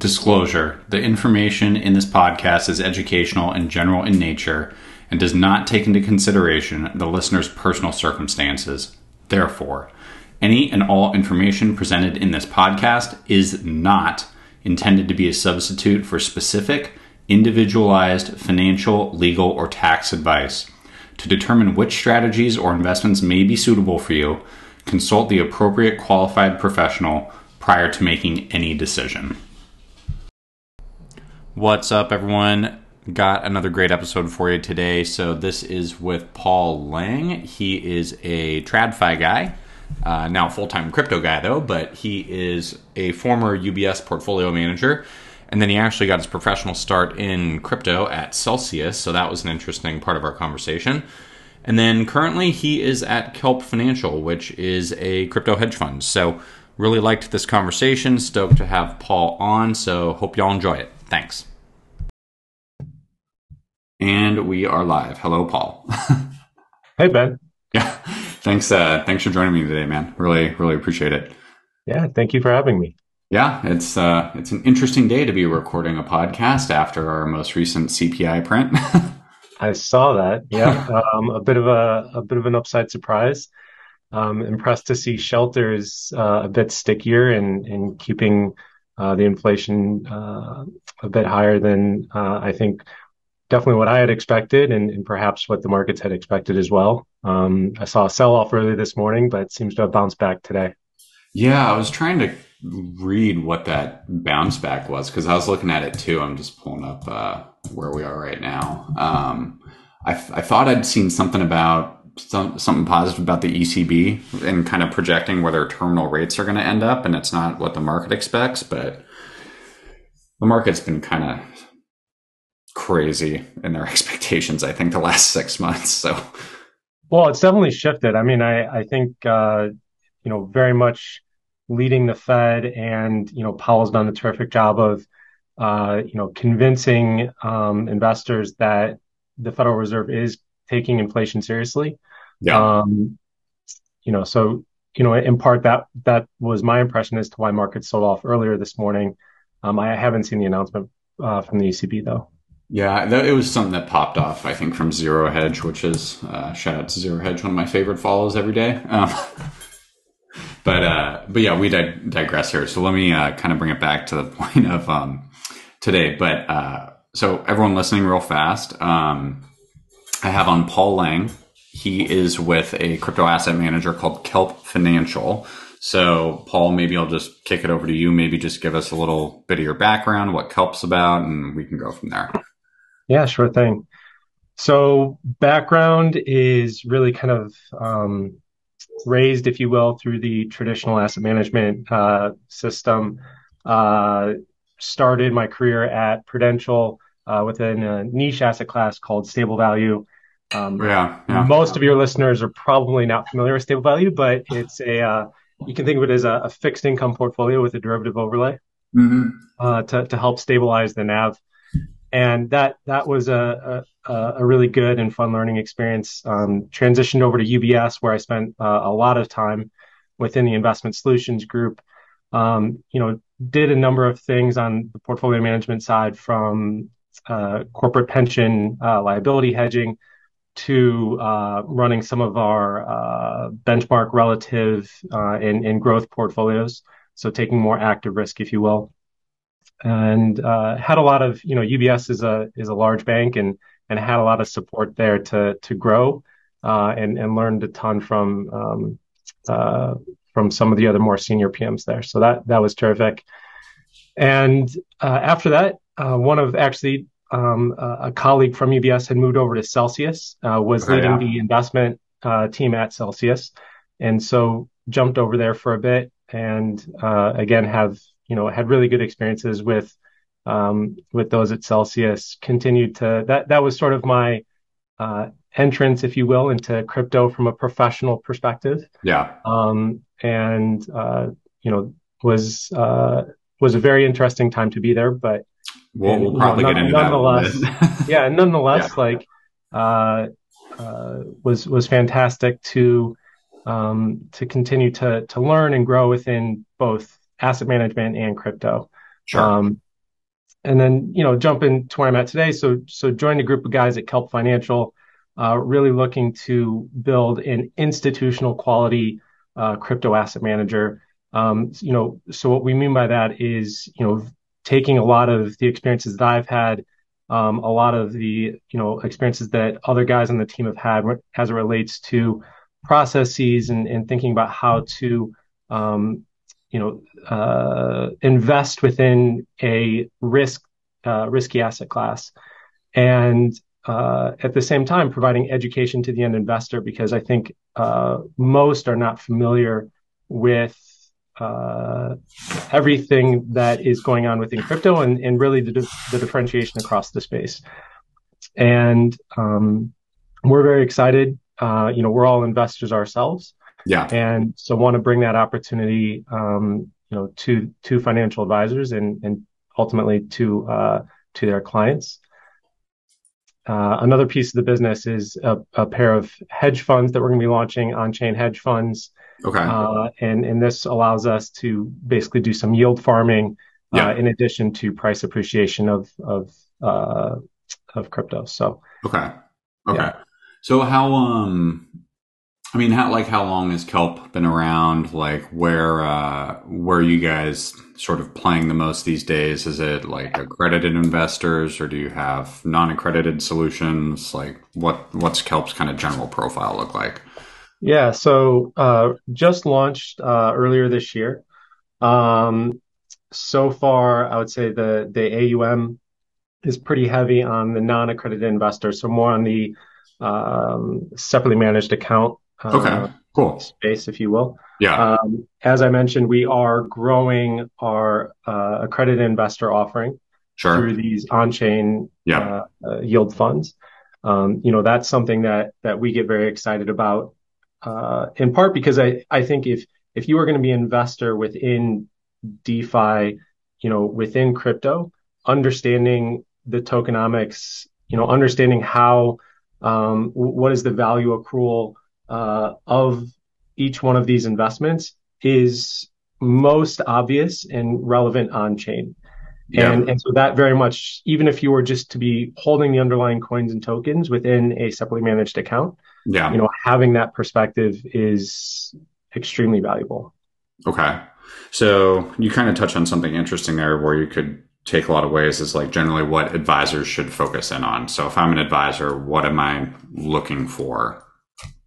Disclosure The information in this podcast is educational and general in nature and does not take into consideration the listener's personal circumstances. Therefore, any and all information presented in this podcast is not intended to be a substitute for specific, individualized financial, legal, or tax advice. To determine which strategies or investments may be suitable for you, consult the appropriate qualified professional prior to making any decision. What's up, everyone? Got another great episode for you today. So, this is with Paul Lang. He is a TradFi guy, uh, now full time crypto guy, though, but he is a former UBS portfolio manager. And then he actually got his professional start in crypto at Celsius. So, that was an interesting part of our conversation. And then currently he is at Khelp Financial, which is a crypto hedge fund. So, really liked this conversation. Stoked to have Paul on. So, hope y'all enjoy it. Thanks. And we are live. Hello, Paul. hey, Ben. Yeah. Thanks. Uh, thanks for joining me today, man. Really, really appreciate it. Yeah. Thank you for having me. Yeah, it's uh, it's an interesting day to be recording a podcast after our most recent CPI print. I saw that. Yeah, um, a bit of a a bit of an upside surprise. Um, impressed to see shelters uh, a bit stickier and and keeping uh, the inflation uh, a bit higher than uh, I think definitely what I had expected and, and, perhaps what the markets had expected as well. Um, I saw a sell off early this morning, but seems to have bounced back today. Yeah, I was trying to read what that bounce back was because I was looking at it too. I'm just pulling up uh, where we are right now. Um, I, I, thought I'd seen something about some, something positive about the ECB and kind of projecting where their terminal rates are going to end up, and it's not what the market expects, but the market's been kind of crazy in their expectations. I think the last six months. So, well, it's definitely shifted. I mean, I I think uh, you know very much leading the Fed, and you know Powell's done a terrific job of uh, you know convincing um, investors that the Federal Reserve is taking inflation seriously. Yeah. Um, you know, so you know, in part that that was my impression as to why markets sold off earlier this morning. Um, I haven't seen the announcement uh, from the ECB though. Yeah, it was something that popped off, I think, from Zero Hedge, which is uh, shout out to Zero Hedge, one of my favorite follows every day. Um, but uh, but yeah, we dig- digress here. So let me uh, kind of bring it back to the point of um, today. But uh, so everyone listening, real fast, um, I have on Paul Lang. He is with a crypto asset manager called Khelp Financial. So, Paul, maybe I'll just kick it over to you. Maybe just give us a little bit of your background, what Khelp's about, and we can go from there. Yeah, sure thing. So background is really kind of um, raised, if you will, through the traditional asset management uh, system. Uh, started my career at Prudential uh, within a niche asset class called stable value. Um, yeah, yeah, Most of your listeners are probably not familiar with stable value, but it's a uh, you can think of it as a, a, fixed income portfolio with a derivative overlay mm-hmm. Uh, to to help stabilize the NAV and that that was a, a, a really good and fun learning experience. Um, transitioned over to UBS where I spent uh, a lot of time within the investment solutions group. Um, you know, did a number of things on the portfolio management side from uh, corporate pension uh, liability hedging to uh, running some of our uh, benchmark relative uh, and, and growth portfolios. So taking more active risk, if you will and uh, had a lot of you know UBS is a is a large bank and and had a lot of support there to to grow uh, and and learned a ton from um, uh, from some of the other more senior PMs there. So that that was terrific. And uh, after that, uh, one of actually um, a colleague from UBS had moved over to Celsius, uh, was oh, leading yeah. the investment team at Celsius, and so jumped over there for a bit and again have you know had really good experiences with um, with those at Celsius. Continued to that that was sort of my uh, entrance, if you will, into crypto from a professional perspective. Yeah. Um, and uh, you know was uh, was a very interesting time to be there, but we'll, we'll probably know, get into nonetheless, that. yeah, nonetheless, yeah. like uh, uh, was was fantastic to um, to continue to to learn and grow within both asset management and crypto. Sure. Um, and then you know jump into where I'm at today. So so joined a group of guys at Khelp Financial, uh, really looking to build an institutional quality uh, crypto asset manager. Um, you know, so what we mean by that is you know taking a lot of the experiences that I've had, um, a lot of the you know experiences that other guys on the team have had as it relates to processes and, and thinking about how to um, you know, uh, invest within a risk uh, risky asset class, and uh, at the same time providing education to the end investor because I think uh, most are not familiar with uh, everything that is going on within crypto and, and really the, the differentiation across the space. And um, we're very excited. Uh, you know, we're all investors ourselves. Yeah. And so want to bring that opportunity, um, you know, to, to financial advisors and, and ultimately to, uh, to their clients. Uh, another piece of the business is a, a, pair of hedge funds that we're going to be launching on-chain hedge funds. Okay. Uh, and, and this allows us to basically do some yield farming, uh, yeah. in addition to price appreciation of, of, uh, of crypto. So. Okay. Okay. Yeah. So how, um, I mean, how like how long has Khelp been around? Like where uh, where are you guys sort of playing the most these days? Is it like accredited investors, or do you have non-accredited solutions? Like what what's Khelp's kind of general profile look like? Yeah, so uh, just launched uh, earlier this year. Um, so far, I would say the the AUM is pretty heavy on the non-accredited investors, so more on the um, separately managed account Okay, uh, cool. Space, if you will. Yeah. Um, as I mentioned, we are growing our uh, accredited investor offering sure. through these on-chain yeah. uh, yield funds. Um, you know, that's something that that we get very excited about, uh, in part because I I think if if you are going to be an investor within DeFi, you know, within crypto, understanding the tokenomics, you know, understanding how um, what is the value accrual uh, of each one of these investments is most obvious and relevant on chain. Yeah. And, and so that very much, even if you were just to be holding the underlying coins and tokens within a separately managed account, yeah. you know, having that perspective is extremely valuable. Okay. So you kind of touch on something interesting there where you could take a lot of ways is like generally what advisors should focus in on. So if I'm an advisor, what am I looking for?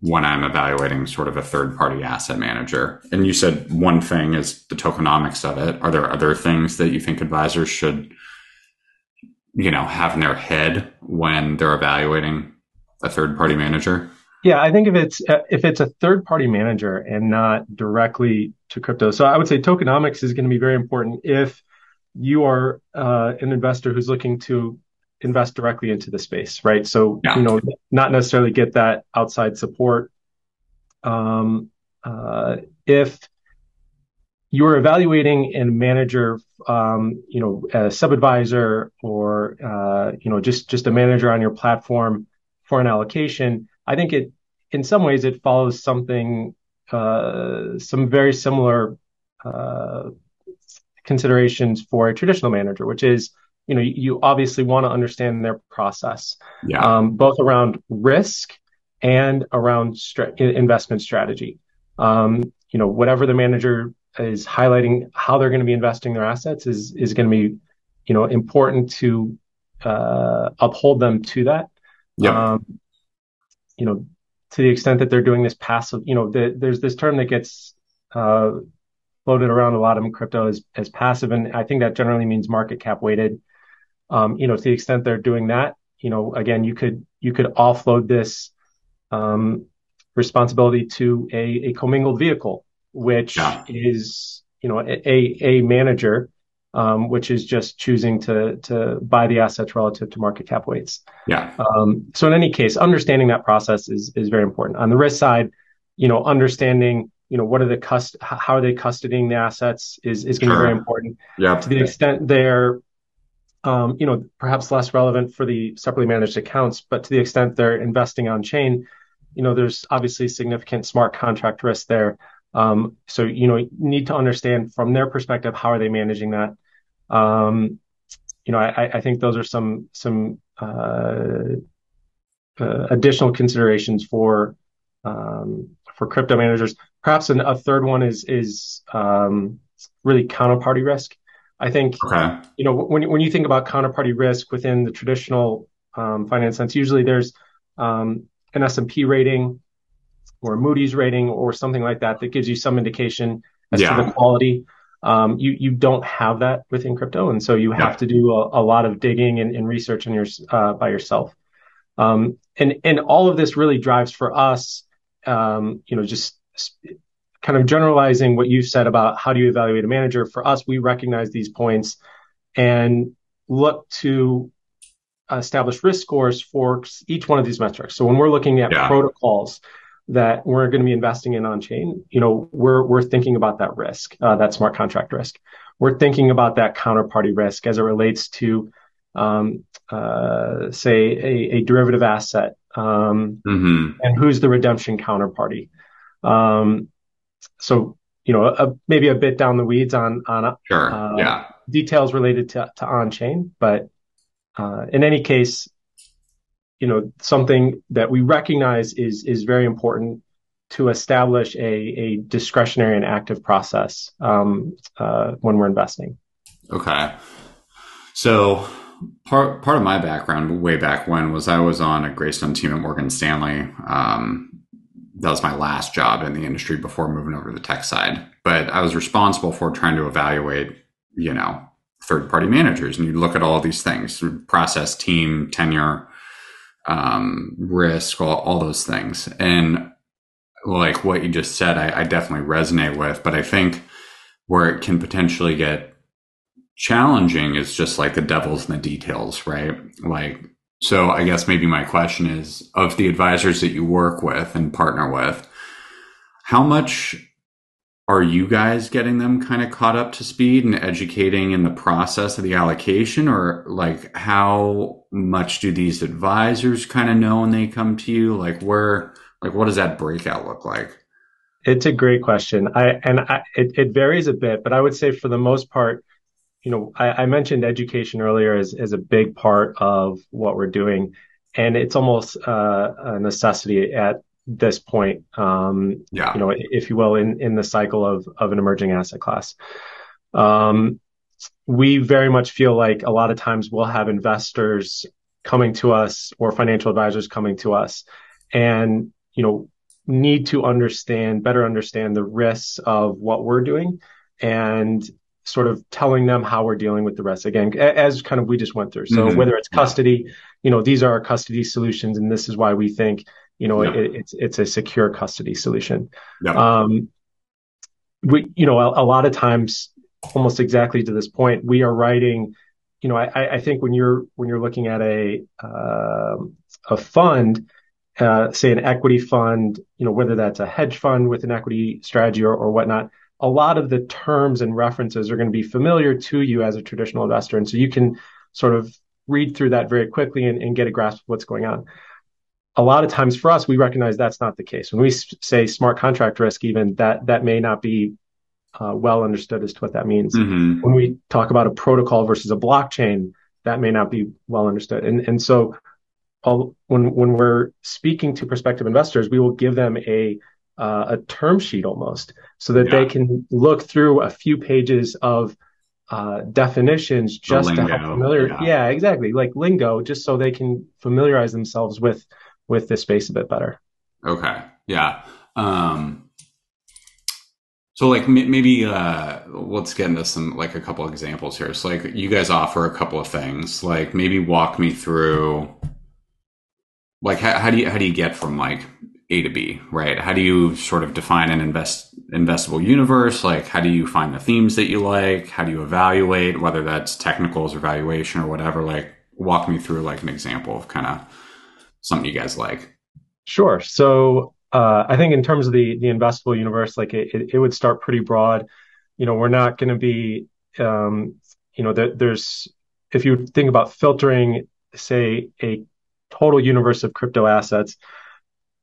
when I'm evaluating sort of a third party asset manager. And you said one thing is the tokenomics of it. Are there other things that you think advisors should, you know, have in their head when they're evaluating a third party manager? Yeah, I think if it's if it's a third party manager and not directly to crypto, so I would say tokenomics is going to be very important if you are uh, an investor who's looking to invest directly into the space, right? So, yeah. you know, not necessarily get that outside support. Um, uh, if you're evaluating a manager, um, you know, a sub-advisor or, uh, you know, just, just a manager on your platform for an allocation, I think it, in some ways, it follows something, uh, some very similar, uh, considerations for a traditional manager, which is, you know, you obviously want to understand their process, yeah. um, both around risk and around investment strategy. Um, you know, whatever the manager is highlighting how they're going to be investing their assets is is going to be, you know, important to uh, uphold them to that. Yeah. Um, you know, to the extent that they're doing this passive, you know, the, there's this term that gets uh, floated around a lot in crypto as, as passive, and I think that generally means market cap weighted. Um, you know, to the extent they're doing that, you know, again, you could you could offload this um, responsibility to a, a commingled vehicle, which yeah. is you know a a manager, um, which is just choosing to to buy the assets relative to market cap weights. Yeah. Um, so in any case, understanding that process is is very important. On the risk side, you know, understanding you know what are the cust how are they custodying the assets is is going to sure. be very important. Yeah. To the extent they're um, you know, perhaps less relevant for the separately managed accounts, but to the extent they're investing on chain, you know, there's obviously significant smart contract risk there. Um, so, you know, you need to understand from their perspective, how are they managing that? Um, you know, I, I think those are some some uh, uh, additional considerations for um, for crypto managers. Perhaps an, a third one is is um, really counterparty risk. I think okay. you know when when you think about counterparty risk within the traditional um, finance sense, usually there's um, an S and P rating or a Moody's rating or something like that that gives you some indication as yeah. to the quality. Um, you you don't have that within crypto, and so you have yeah. to do a, a, lot of digging and, and research on your uh, by yourself. Um, and and all of this really drives for us, um, you know, just kind of generalizing what you said about how do you evaluate a manager. For us, we recognize these points and look to establish risk scores for each one of these metrics. So when we're looking at yeah. protocols that we're going to be investing in on chain, you know, we're we're thinking about that risk, uh, that smart contract risk. We're thinking about that counterparty risk as it relates to, um, uh, say, a, a, derivative asset, um, mm-hmm. and who's the redemption counterparty. Um, so, you know, a, maybe a bit down the weeds on on sure. uh, yeah. details related to, to on chain, but uh, in any case, you know, something that we recognize is is very important to establish a, a discretionary and active process um, uh, when we're investing. Okay, so part part of my background way back when was I was on a Graystone team at Morgan Stanley. Um, that was my last job in the industry before moving over to the tech side. But I was responsible for trying to evaluate, you know, third party managers and you look at all these things process team tenure um, risk all, all, those things. And like what you just said I, I definitely resonate with but i think where it can potentially get challenging is just like the devil's in the details right? Like so i guess maybe my question is of the advisors that you work with and partner with how much are you guys getting them kind of caught up to speed and educating in the process of the allocation? Or like how much do these advisors kind of know when they come to you like where like what does that breakout look like it's a great question i and I, it, it varies a bit but i would say for the most part you know i, I mentioned education earlier as, as a big part of what we're doing and it's almost uh, a necessity at this point, um, yeah. you know, if you will, in, in the cycle of, of an emerging asset class. Um, we very much feel like a lot of times we'll have investors coming to us or financial advisors coming to us and, you know, need to understand, better understand the risks of what we're doing and sort of telling them how we're dealing with the rest again, as kind of we just went through. So mm-hmm. whether it's custody, you know, these are our custody solutions and this is why we think you know, it, it's it's a secure custody solution. Um, we, you know, a, a, lot of times, almost exactly to this point, we are writing. You know, I, I think when you're when you're looking at a uh, a fund, uh, say an equity fund, you know, whether that's a hedge fund with an equity strategy or, or whatnot, a lot of the terms and references are going to be familiar to you as a traditional investor, and so you can sort of read through that very quickly and, and get a grasp of what's going on a lot of times for us, we recognize that's not the case. When we say smart contract risk, even that that may not be uh, well understood as to what that means. Mm-hmm. When we talk about a protocol versus a blockchain, that may not be well understood. And and so when when we're speaking to prospective investors, we will give them a uh, a term sheet almost so that yeah. they can look through a few pages of uh, definitions just to help familiar. Yeah. yeah, exactly, like lingo, just so they can familiarize themselves with with this space a bit better. Okay. Yeah. Um, so like maybe uh, let's get into some like a couple examples here. So like you guys offer a couple of things. Like maybe walk me through like how, how do you how do you get from like A to B, right? How do you sort of define an invest investable universe? Like how do you find the themes that you like? How do you evaluate whether that's technicals or valuation or whatever? Like walk me through like an example of kind of something you guys like? Sure. So uh, I think in terms of the the investable universe, like it, it, it would start pretty broad. You know, we're not going to be, um, you know, there, there's if you think about filtering, say, a total universe of crypto assets,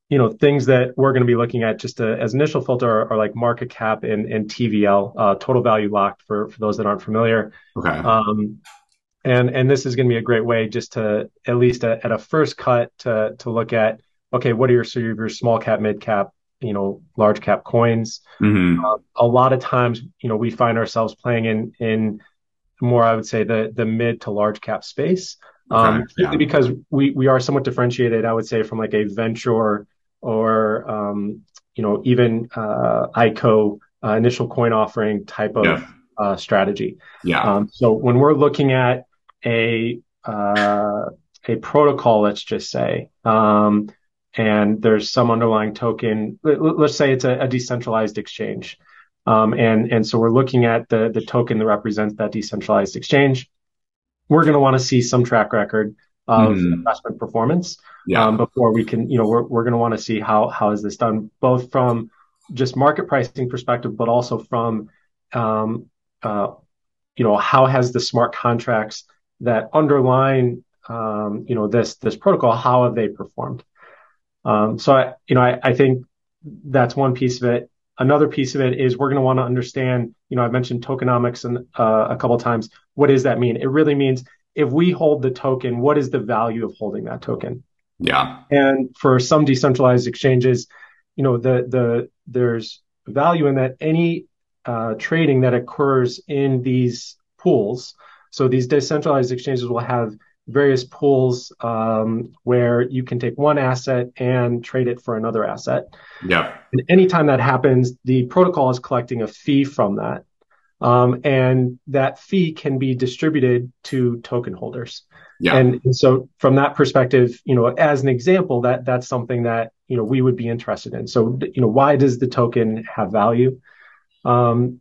you know, things that we're going to be looking at just to, as initial filter are, are, like market cap and, and TVL, uh, total value locked for, for those that aren't familiar. Okay. Um, and and this is going to be a great way just to at least a, at a first cut to to look at okay, what are your of your small cap, mid cap, you know, large cap coins? Mm-hmm. Uh, a lot of times, you know, we find ourselves playing in in more, I would say, the the mid to large cap space. Um, yeah. because we we are somewhat differentiated, I would say, from like a venture or um, you know even uh, ICO uh, initial coin offering type of yeah. uh, strategy. Yeah. Um, so when we're looking at a uh, a protocol, let's just say, um, and there's some underlying token. Let's say it's a, a decentralized exchange, um, and and so we're looking at the the token that represents that decentralized exchange. We're going to want to see some track record of mm. investment performance yeah. um, before we can, you know, we're we're going to want to see how how is this done, both from just market pricing perspective, but also from, um, uh, you know, how has the smart contracts that underline, um, you know, this this protocol, how have they performed? Um, so I, you know, I, I think that's one piece of it. Another piece of it is we're going to want to understand, you know, I mentioned tokenomics and uh, a couple of times. What does that mean? It really means if we hold the token, what is the value of holding that token? Yeah. And for some decentralized exchanges, you know, the the there's value in that any uh, trading that occurs in these pools. So these decentralized exchanges will have various pools um, where you can take one asset and trade it for another asset. Yeah. And anytime that happens, the protocol is collecting a fee from that. Um, and that fee can be distributed to token holders. Yeah. And, and, so from that perspective, you know, as an example, that that's something that, you know, we would be interested in. So, you know, why does the token have value? Um,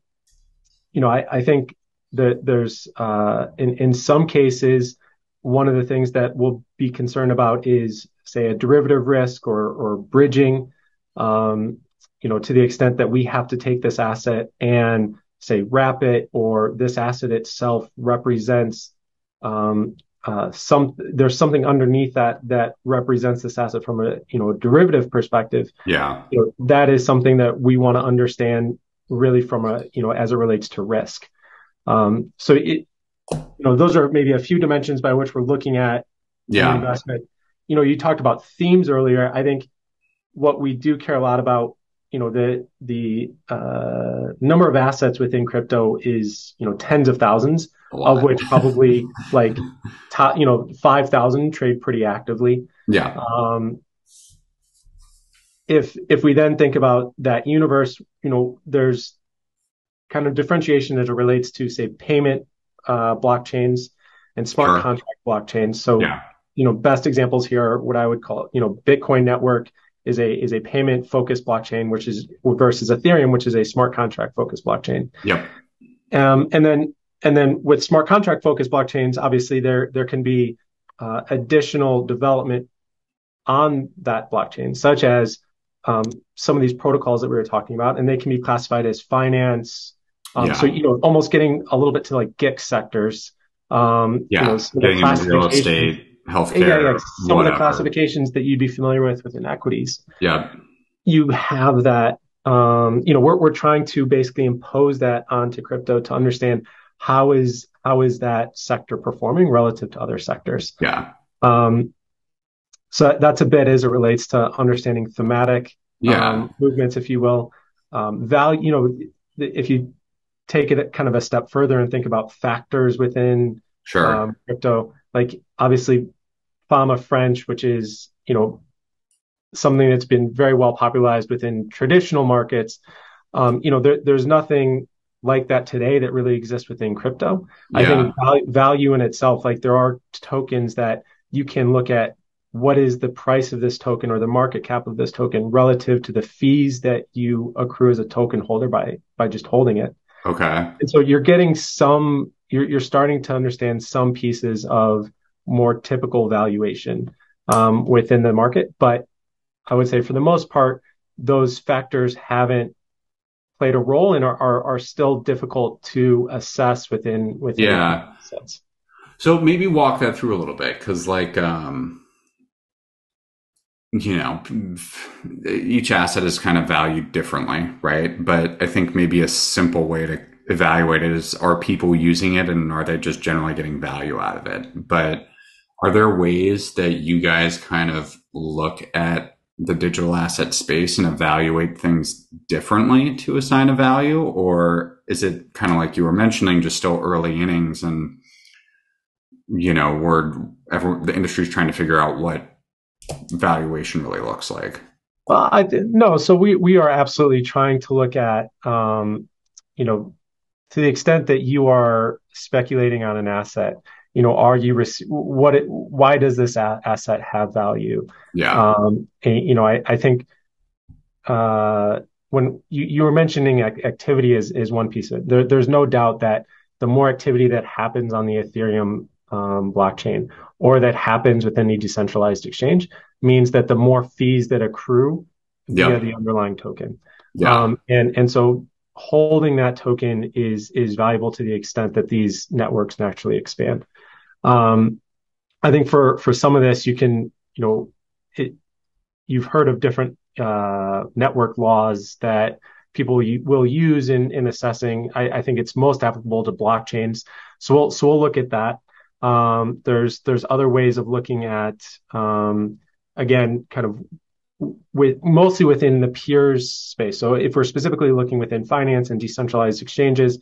you know, I, I think that there's, uh, in, in some cases, one of the things that we'll be concerned about is, say, a derivative risk or, or bridging, um, you know, to the extent that we have to take this asset and say wrap it or this asset itself represents um, uh, some there's something underneath that that represents this asset from a you know derivative perspective. Yeah, you know, that is something that we want to understand really from a you know as it relates to risk. Um, so it you know those are maybe a few dimensions by which we're looking at yeah. investment. You know, you talked about themes earlier. I think what we do care a lot about you know the the uh, number of assets within crypto is you know tens of thousands of which probably like top you know five thousand trade pretty actively. Yeah. Um, if if we then think about that universe, you know, there's kind of differentiation as it relates to say payment uh, blockchains and smart sure. contract blockchains. So yeah. you know, best examples here are what I would call you know Bitcoin network is a is a payment focused blockchain, which is versus Ethereum, which is a smart contract focused blockchain. Yep. Um, and then and then with smart contract focused blockchains, obviously there there can be uh, additional development on that blockchain, such as um, some of these protocols that we were talking about, and they can be classified as finance. Um, yeah. So you know, almost getting a little bit to like GIC sectors. Um, yeah, you know, getting into real estate healthcare. Yeah, yeah. Some whatever. of the classifications that you'd be familiar with within equities. Yeah. You have that. Um, you know, we're we're trying to basically impose that onto crypto to understand how is how is that sector performing relative to other sectors. Yeah. Um, so that's a bit as it relates to understanding thematic yeah. um, movements, if you will. Um, value, you know, if you take it kind of a step further and think about factors within sure. um, crypto, like obviously Fama French, which is, you know, something that's been very well popularized within traditional markets. Um, you know, there, there's nothing like that today that really exists within crypto. Yeah. I think value, value in itself, like there are tokens that you can look at what is the price of this token or the market cap of this token relative to the fees that you accrue as a token holder by by just holding it. Okay. And so you're getting some you're you're starting to understand some pieces of more typical valuation um, within the market. But I would say for the most part, those factors haven't played a role and are, are, are still difficult to assess within within yeah. So maybe walk that through a little bit because like um you know each asset is kind of valued differently right but i think maybe a simple way to evaluate it is are people using it and are they just generally getting value out of it? But are there ways that you guys kind of look at the digital asset space and evaluate things differently to assign a value? Or is it kind of like you were mentioning, just still early innings and, you know, we're, everyone, the industry's trying to figure out what valuation really looks like? Well, I, no, so we, we are absolutely trying to look at, um, you know, to the extent that you are speculating on an asset, you know, are you what? It, why does this a- asset have value? Yeah. Um, and, you know, I, I think uh, when you, you were mentioning activity is is one piece of it. There, there's no doubt that the more activity that happens on the Ethereum um, blockchain or that happens with any decentralized exchange means that the more fees that accrue via the underlying token. Yeah. Um, and and so holding that token is is valuable to the extent that these networks naturally expand. Um, I think for for some of this, you can you know it, you've heard of different uh, network laws that people will use in in assessing. I, I, think it's most applicable to blockchains. So we'll so we'll look at that. Um, there's there's other ways of looking at um, again kind of with mostly within the peers space. So if we're specifically looking within finance and decentralized exchanges,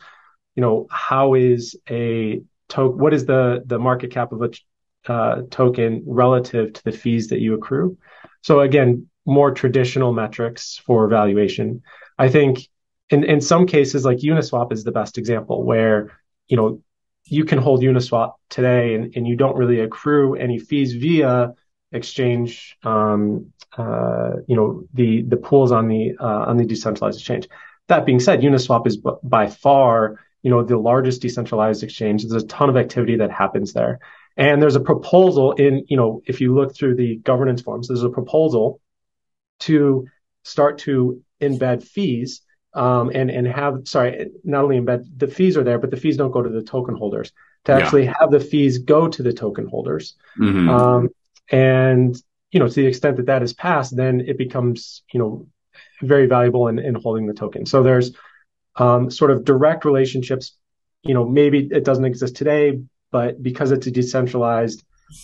you know, how is a token? What is the the market cap of a uh, token relative to the fees that you accrue? So again, more traditional metrics for valuation. I think in in some cases, like Uniswap is the best example, where you know you can hold Uniswap today and, and you don't really accrue any fees via exchange, um, uh, you know, the the pools on the uh, on the decentralized exchange. That being said, Uniswap is b- by far, you know, the largest decentralized exchange. There's a ton of activity that happens there, and there's a proposal in, you know, if you look through the governance forms, there's a proposal to start to embed fees um, and and have sorry, not only embed the fees are there, but the fees don't go to the token holders. To actually yeah. have the fees go to the token holders, mm-hmm. um, and, you know, to the extent that that is passed, then it becomes, you know, very valuable in, in holding the token. So there's um, sort of direct relationships. You know, maybe it doesn't exist today, but because it's a decentralized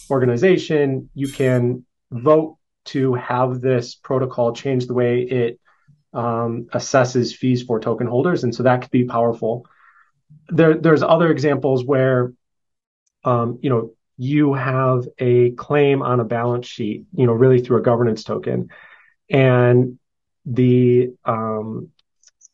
organization, you can vote to have this protocol change the way it um, assesses fees for token holders, and so that could be powerful. There, there's other examples where, um, you know, you have a claim on a balance sheet, you know, really through a governance token, and the um,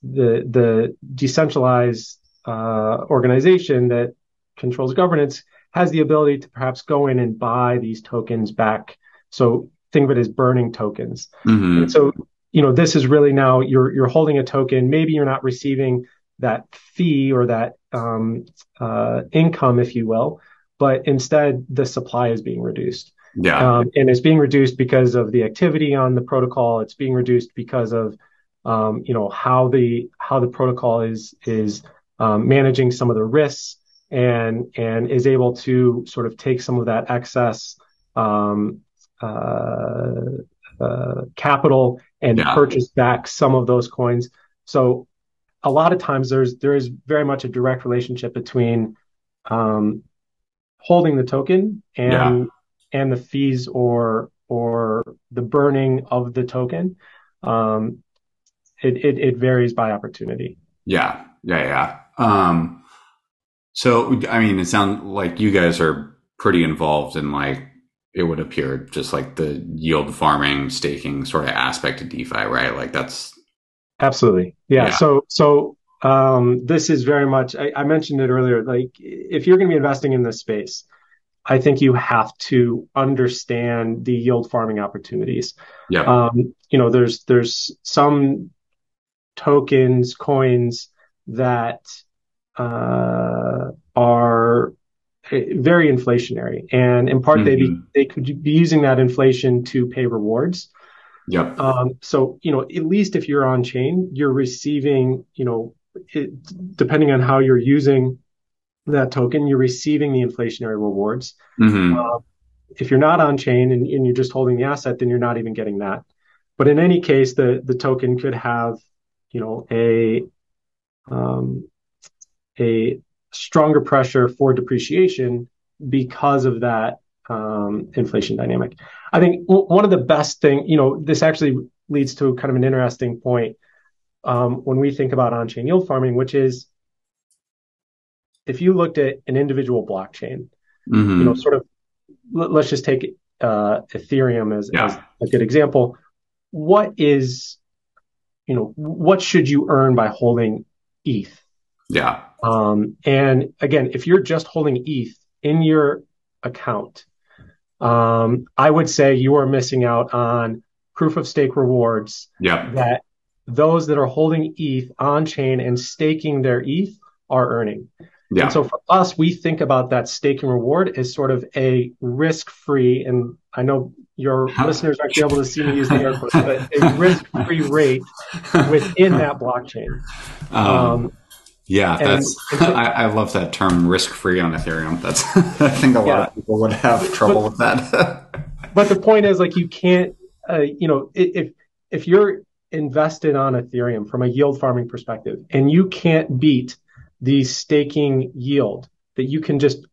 the the decentralized uh, organization that controls governance has the ability to perhaps go in and buy these tokens back. So think of it as burning tokens. Mm-hmm. so you know this is really now you're you're holding a token. Maybe you're not receiving that fee or that um, uh, income, if you will, but instead the supply is being reduced. Yeah. Um, and it's being reduced because of the activity on the protocol. It's being reduced because of, um, you know, how the, how the protocol is, is, um, managing some of the risks and, and is able to sort of take some of that excess, um, uh, uh, capital and yeah. purchase back some of those coins. So a lot of times there's, there is very much a direct relationship between, um, holding the token and yeah. and the fees or or the burning of the token. Um, it, it, it varies by opportunity. Yeah, yeah, yeah. Um, so I mean, it sounds like you guys are pretty involved in like it would appear just like the yield farming staking sort of aspect of DeFi, right? Like that's absolutely yeah. yeah. So so um, this is very much, I, I, mentioned it earlier, like if you're going to be investing in this space, I think you have to understand the yield farming opportunities. Yeah. Um, you know, there's, there's some tokens, coins that, uh, are very inflationary. And in part, mm-hmm. they be, they could be using that inflation to pay rewards. Yep. Um, so, you know, at least if you're on chain, you're receiving, you know, it, depending on how you're using that token, you're receiving the inflationary rewards. Mm-hmm. Uh, if you're not on chain and, and, you're just holding the asset, then you're not even getting that. But in any case, the the token could have, you know, a um, a stronger pressure for depreciation because of that um, inflation dynamic. I think w- one of the best thing, you know, this actually leads to kind of an interesting point um, when we think about on-chain yield farming, which is if you looked at an individual blockchain, mm-hmm. you know, sort of, l- let's just take uh, Ethereum as, yeah. as a good example. What is, you know, what should you earn by holding ETH? Yeah. Um, and again, if you're just holding ETH in your account, um, I would say you are missing out on proof of stake rewards yeah. that those that are holding ETH on chain and staking their ETH are earning. Yeah. And so for us, we think about that staking reward as sort of a risk free, and I know your listeners aren't able to see me use the air quotes, but a risk free rate within that blockchain. Um, um, yeah, that's and so, I, I, love that term risk free on Ethereum. That's I think a yeah. lot of people would have trouble but, with that. but the point is like you can't uh, you know if if you're invested on Ethereum from a yield farming perspective and you can't beat the staking yield that you can just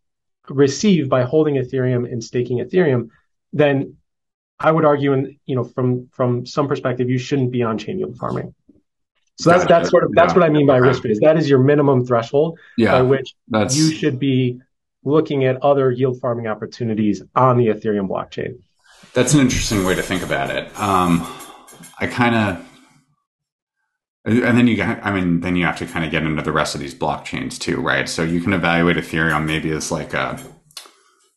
receive by holding Ethereum and staking Ethereum, then I would argue, and you know, from from some perspective, you shouldn't be on chain yield farming. So that's that's sort of that's yeah. what I mean by risk Is That is your minimum threshold yeah, by which that's... you should be looking at other yield farming opportunities on the Ethereum blockchain. That's an interesting way to think about it. Um, I kind of, and then you, I mean, then you have to kind of get into the rest of these blockchains too, right? So you can evaluate Ethereum maybe as like a,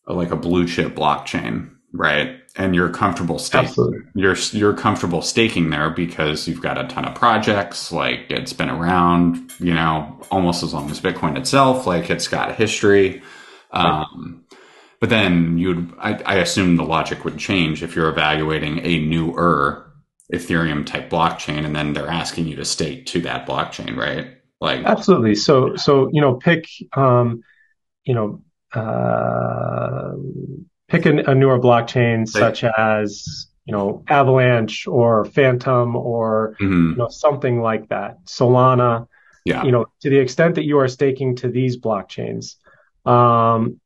like a blue chip blockchain, right? And you're comfortable staking. You're you're comfortable staking there because you've got a ton of projects. Like it's been around, you know, almost as long as Bitcoin itself. Like it's got a history. Um, but then you'd, I, I, assume the logic would change if you're evaluating a newer Ethereum type blockchain, and then they're asking you to stake to that blockchain, right? Like absolutely. So so you know, pick um, you know. Uh, pick a, a newer blockchain such as you know Avalanche or Fantom or mm-hmm. you know something like that, Solana. Yeah. You know, to the extent that you are staking to these blockchains, um,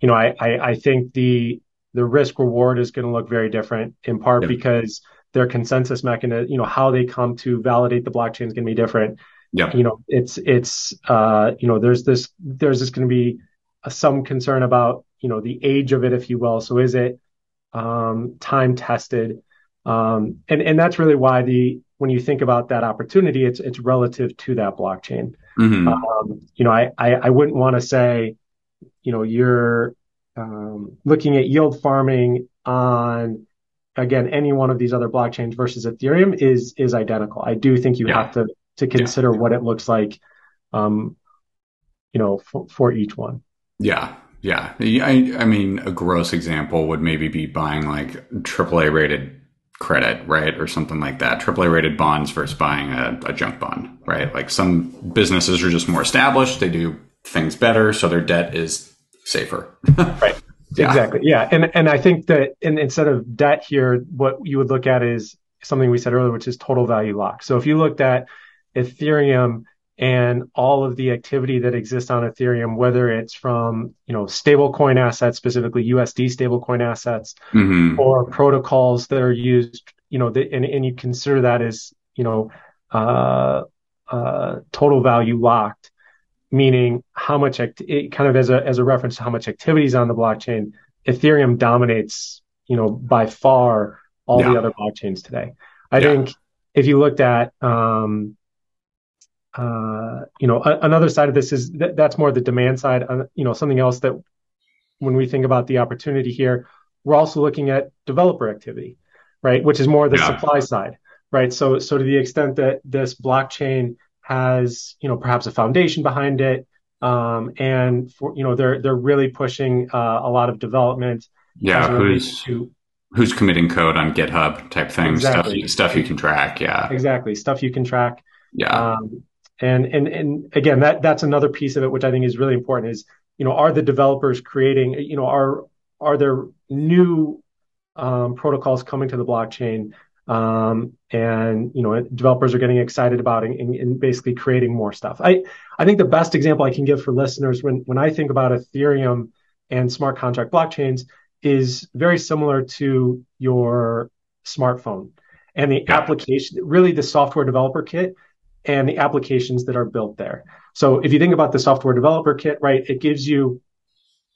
you know, I, I, I think the the risk reward is going to look very different in part yep. because their consensus mechanism, you know, how they come to validate the blockchain is going to be different. Yeah. You know, it's it's uh, you know, there's this there's this going to be some concern about you know the age of it, if you will. So is it um, time tested? Um, and and that's really why the when you think about that opportunity, it's it's relative to that blockchain. Mm-hmm. Um, you know, I I, I wouldn't want to say, you know, you're um, looking at yield farming on again any one of these other blockchains versus Ethereum is is identical. I do think you yeah. have to to consider yeah. what it looks like, um, you know, for, for each one. Yeah, yeah. I, I mean, a gross example would maybe be buying like AAA rated credit, right? Or something like that. AAA rated bonds versus buying a, a junk bond, right? Like some businesses are just more established. They do things better. So their debt is safer. right. Yeah. Exactly. Yeah. And, and I think that in, instead of debt here, what you would look at is something we said earlier, which is total value lock. So if you looked at Ethereum and all of the activity that exists on Ethereum, whether it's from you know stablecoin assets, specifically USD stablecoin assets, mm-hmm. or protocols that are used, you know, the, and, and you consider that as you know uh, uh, total value locked, meaning how much act- it kind of as a as a reference to how much activity is on the blockchain. Ethereum dominates, you know, by far all yeah. the other blockchains today. I yeah. think if you looked at um, uh, you know, a, another side of this is th- that's more the demand side. Uh, you know, something else that when we think about the opportunity here, we're also looking at developer activity, right? Which is more the yeah. supply side, right? So, so to the extent that this blockchain has, you know, perhaps a foundation behind it, um, and for, you know, they're they're really pushing uh, a lot of development. Yeah, who's to, who's committing code on GitHub type things, exactly. stuff stuff you can track. Yeah, exactly, stuff you can track. Yeah. Um, and and and again, that that's another piece of it, which I think is really important. Is you know, are the developers creating? You know, are are there new um, protocols coming to the blockchain Um, and you know, developers are getting excited about it and, and, basically creating more stuff. I I think the best example I can give for listeners when when I think about Ethereum and smart contract blockchains is very similar to your smartphone and the application, really the software developer kit and the applications that are built there. So if you think about the software developer kit, right, it gives you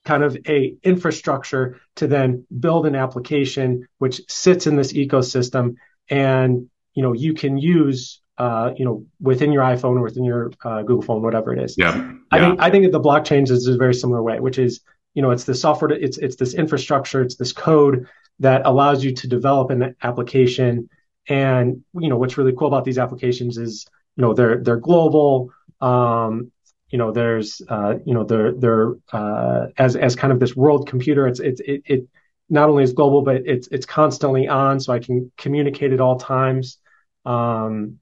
kind of a infrastructure to then build an application which sits in this ecosystem and you know you can use uh, you know within your iphone or within your uh, google phone whatever it is yeah, yeah. i think i think that the blockchains is a very similar way which is you know it's the software it's it's this infrastructure it's this code that allows you to develop an application and you know what's really cool about these applications is you know they're they're global um, you know there's uh, you know they're they're uh, as as kind of this world computer it's it's it, it not only is global but it's it's constantly on so i can communicate at all times. Um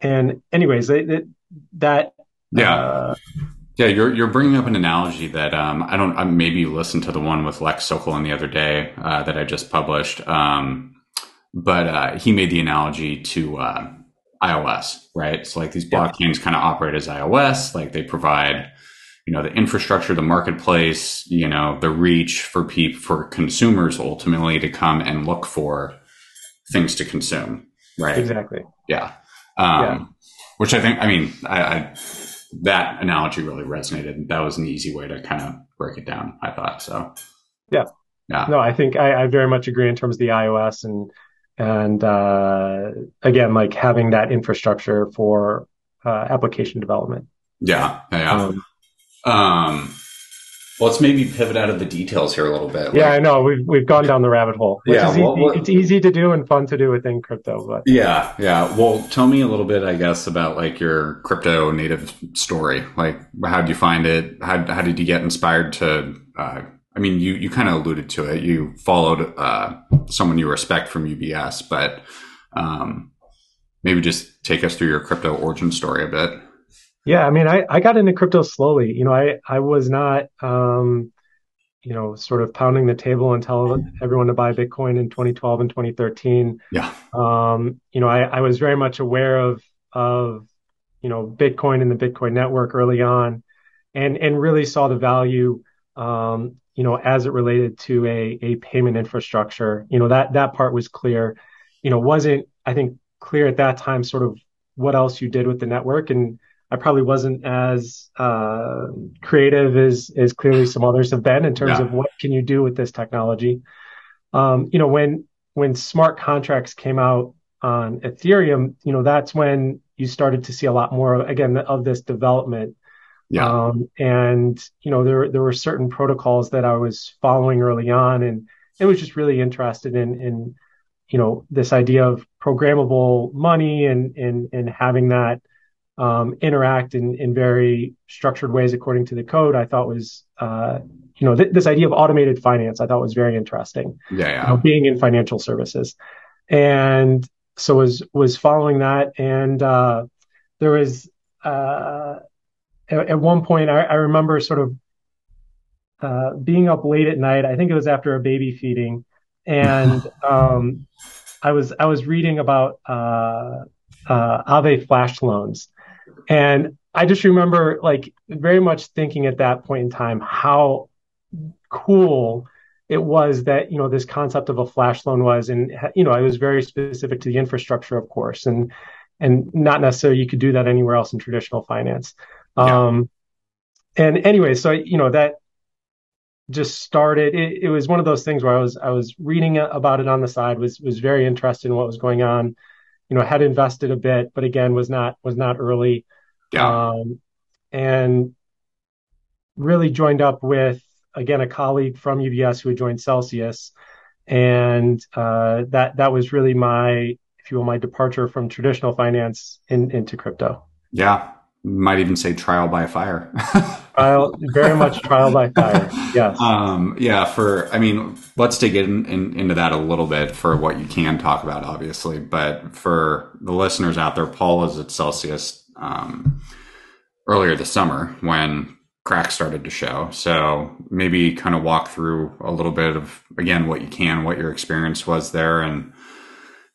and anyways it, it, that yeah. uh, yeah you're you're bringing up an analogy that um i don't I maybe you listened to the one with Lex Sokolin the other day uh, that i just published um but uh, he made the analogy to uh, iOS, right? So like these blockchains yeah. kind of operate as iOS, like they provide, you know, the infrastructure, the marketplace, you know, the reach for people, for consumers ultimately to come and look for things to consume, right? Exactly. Yeah. Um, yeah. Which I think, I mean, I, I, that analogy really resonated. That was an easy way to kind of break it down. I thought so. Yeah. Yeah. No, I think I, I very much agree in terms of the iOS and and uh, again, like having that infrastructure for uh, application development. Yeah, yeah. Um, um, well, let's maybe pivot out of the details here a little bit. Yeah, I know we've we've gone down the rabbit hole. yeah, well, easy. it's easy to do and fun to do within crypto. But yeah, yeah. Well, tell me a little bit, I guess, about like your crypto native story. Like, how did you find it? How how did you get inspired to uh, I mean, you, you kind of alluded to it. You followed uh, someone you respect from UBS, but um, maybe just take us through your crypto origin story a bit. Yeah, I mean, I, I got into crypto slowly. You know, I, I was not, um, you know, sort of pounding the table and tell everyone to buy Bitcoin in 2012 and 2013. Yeah. Um, you know, I, I was very much aware of, of, you know, Bitcoin and the Bitcoin network early on and, and really saw the value um, you know, as it related to a, a payment infrastructure, you know, that, that part was clear, you know, wasn't, I think, clear at that time, sort of what else you did with the network. And I probably wasn't as uh, creative as, as clearly some others have been in terms yeah. of what can you do with this technology. Um, you know, when, when smart contracts came out on Ethereum, you know, that's when you started to see a lot more, again, of this development yeah. Um, and you know there there were certain protocols that I was following early on, and it was just really interested in in you know this idea of programmable money and and and having that um, interact in in very structured ways according to the code. I thought was uh, you know th- this idea of automated finance. I thought was very interesting. Yeah, yeah. You know, being in financial services, and so was was following that, and uh, there was. Uh, at, at one point, I, I, remember sort of uh, being up late at night. I think it was after a baby feeding, and um, I was I was reading about uh, uh, Aave flash loans, and I just remember like very much thinking at that point in time how cool it was that you know this concept of a flash loan was and you know it was very specific to the infrastructure of course and and not necessarily you could do that anywhere else in traditional finance um, and anyway, so you know that just started. It, it, was one of those things where I was I was reading about it on the side, was was very interested in what was going on. You know, had invested a bit, but again was not was not early. Yeah. Um, and really joined up with again a colleague from UBS who had joined Celsius, and uh, that that was really my if you will my departure from traditional finance in, into crypto. Yeah, might even say trial by fire. trial, very much trial by fire. Yes. Um, yeah. For, I mean, let's dig in, in, into that a little bit for what you can talk about, obviously. But for the listeners out there, Paul was at Celsius um, earlier this summer when cracks started to show. So maybe kind of walk through a little bit of again what you can, what your experience was there, and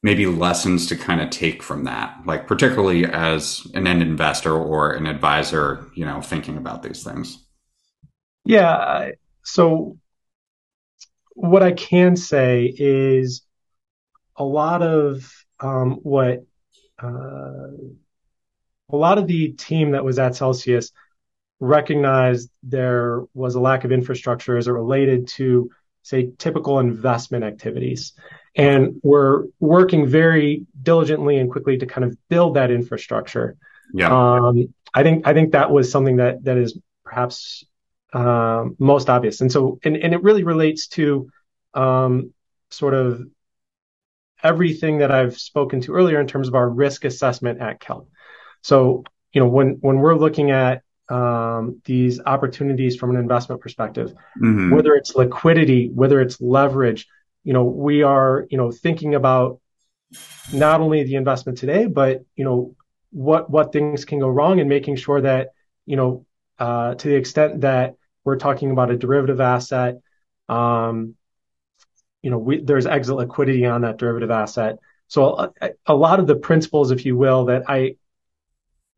maybe lessons to kind of take from that, like particularly as an end investor or an advisor, you know, thinking about these things? Yeah. So what I can say is a lot of um, what uh, a lot of the team that was at Celsius recognized there was a lack of infrastructure as it related to, say, typical investment activities. And we're working very diligently and quickly to kind of build that infrastructure. Yeah. Um, I think I think that was something that that is perhaps um, most obvious. And so, and, and it really relates to um, sort of everything that I've spoken to earlier in terms of our risk assessment at Khelp. So, you know, when when we're looking at um, these opportunities from an investment perspective, mm-hmm. whether it's liquidity, whether it's leverage, you know, we are, you know, thinking about not only the investment today, but you know, what what things can go wrong, and making sure that you know, uh, to the extent that we're talking about a derivative asset, um, you know, we, there's exit liquidity on that derivative asset. So a, a lot of the principles, if you will, that I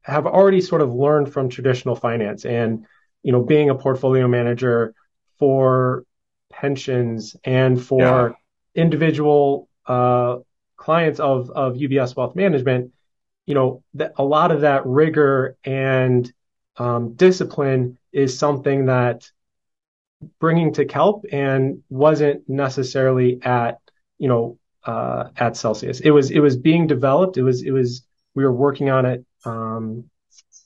have already sort of learned from traditional finance and you know being a portfolio manager for pensions and for yeah. individual uh, clients of of UBS Wealth Management, you know that a lot of that rigor and um, discipline is something that bringing to Khelp and wasn't necessarily at you know uh, at Celsius. It was it was being developed. It was it was we were working on it um,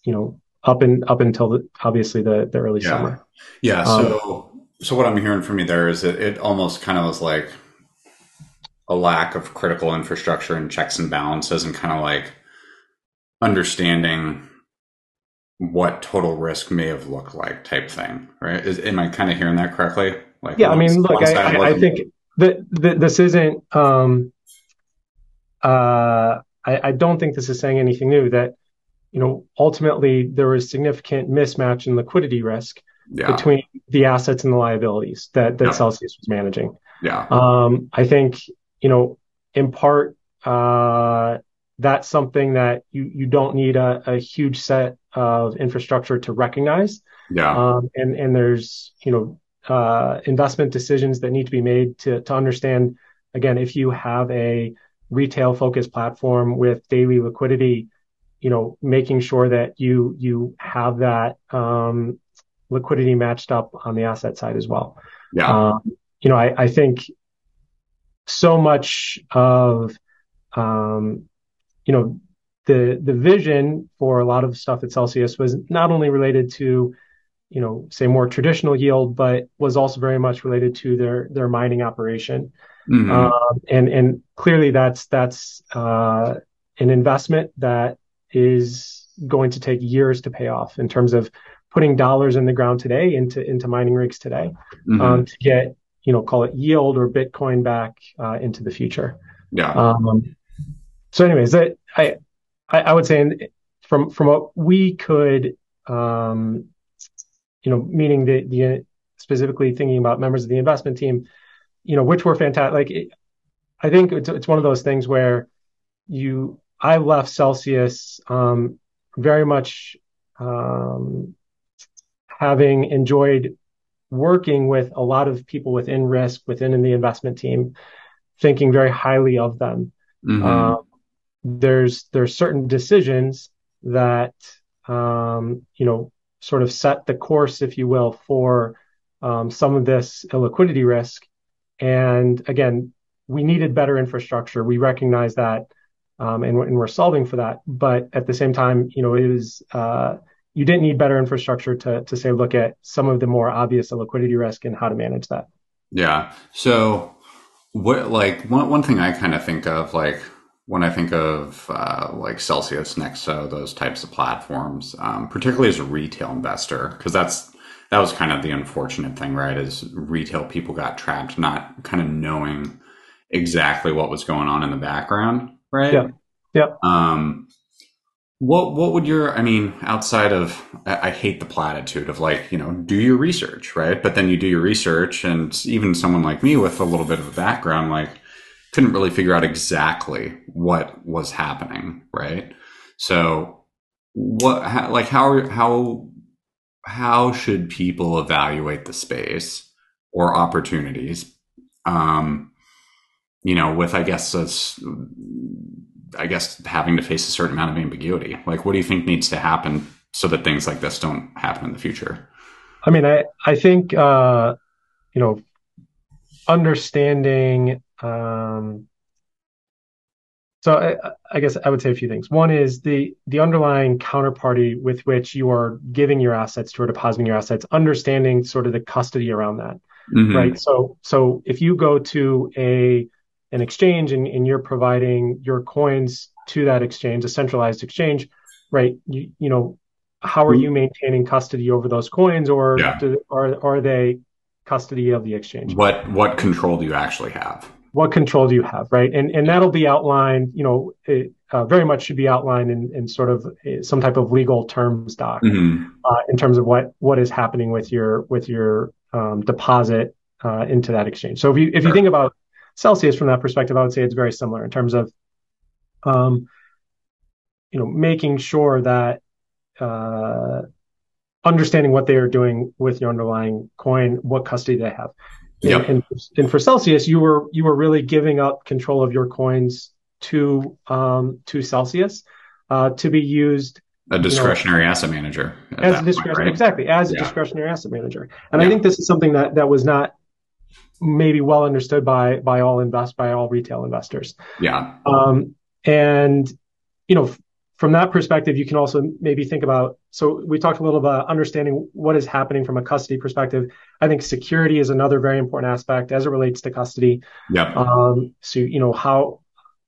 you know, up and up until the, obviously the the early yeah. summer. Yeah. So um, so what I'm hearing from you there is that it almost kind of was like a lack of critical infrastructure and checks and balances, and kind of like understanding what total risk may have looked like type thing right? Is, am i kind of hearing that correctly? Like yeah i mean look I, I, I, think that, that this isn't um uh I, I don't think this is saying anything new that you know, ultimately there was significant mismatch in liquidity risk yeah. between the assets and the liabilities that, that yeah. Celsius was managing. Yeah. Um, I think, you know, in part, uh, that's something that you, you don't need a, a huge set of infrastructure to recognize. Yeah. Um, and, and there's, you know, uh, investment decisions that need to be made to, to understand, again, if you have a retail focused platform with daily liquidity, you know, making sure that you you have that um, liquidity matched up on the asset side as well. Yeah. Um, you know, I, I think so much of um, you know the the vision for a lot of stuff at Celsius was not only related to you know say more traditional yield, but was also very much related to their their mining operation. Mm-hmm. Um, and and clearly that's that's uh, an investment that is going to take years to pay off in terms of putting dollars in the ground today into into mining rigs today mm-hmm. um, to get you know call it yield or Bitcoin back uh, into the future. Yeah. Um, so, anyways, that I, I, I would say in, from from what we could, um, you know, meaning the the specifically thinking about members of the investment team, you know, which were fantastic. Like, it, I think it's it's one of those things where you I left Celsius um, very much um, having enjoyed working with a lot of people within risk, within the investment team, thinking very highly of them. Mm-hmm. Uh, there's there's certain decisions that um, you know sort of set the course, if you will, for um, some of this illiquidity risk. And again, we needed better infrastructure. We recognize that um, and, and, we're solving for that. But at the same time, you know, it was uh, you didn't need better infrastructure to to say look at some of the more obvious liquidity risk and how to manage that. Yeah. So what like one one thing I kind of think of like when I think of uh, like Celsius, Nexo, those types of platforms, um, particularly as a retail investor, because that's that was kind of the unfortunate thing, right? Is retail people got trapped not kind of knowing exactly what was going on in the background right? Yeah. Yeah. Um, what what would your I mean outside of I, hate the platitude of like you know do your research right but then you do your research and even someone like me with a little bit of a background like couldn't really figure out exactly what was happening, right? So what how, like how how how should people evaluate the space or opportunities um you know with i guess this i guess having to face a certain amount of ambiguity like what do you think needs to happen so that things like this don't happen in the future i mean i i think uh you know understanding um so I, I, guess I would say a few things. One is the the underlying counterparty with which you are giving your assets to or depositing your assets, understanding sort of the custody around that, mm-hmm. right? So so if you go to a an exchange and, and you're providing your coins to that exchange, a centralized exchange, right? You you know how are you maintaining custody over those coins, or yeah. do, are are they custody of the exchange? What what control do you actually have? what control do you have, right? And and that'll be outlined, you know, it, uh, very much should be outlined in, in sort of uh, some type of legal terms doc mm-hmm. uh, in terms of what what is happening with your with your um, deposit uh, into that exchange. So if you if sure. you think about Celsius from that perspective, I would say it's very similar in terms of, um, you know, making sure that uh, understanding what they are doing with your underlying coin, what custody they have. Yep. And, and, for Celsius, you were you were really giving up control of your coins to um, to Celsius uh, to be used a discretionary you know, asset manager as a discretionary right? exactly as yeah. a discretionary asset manager. And yeah. I think this is something that that was not maybe well understood by by all invest by all retail investors. Yeah. Um, and you know from that perspective, you can also maybe think about. So we talked a little about understanding what is happening from a custody perspective. I think security is another very important aspect as it relates to custody. Yeah. Um, so you know how,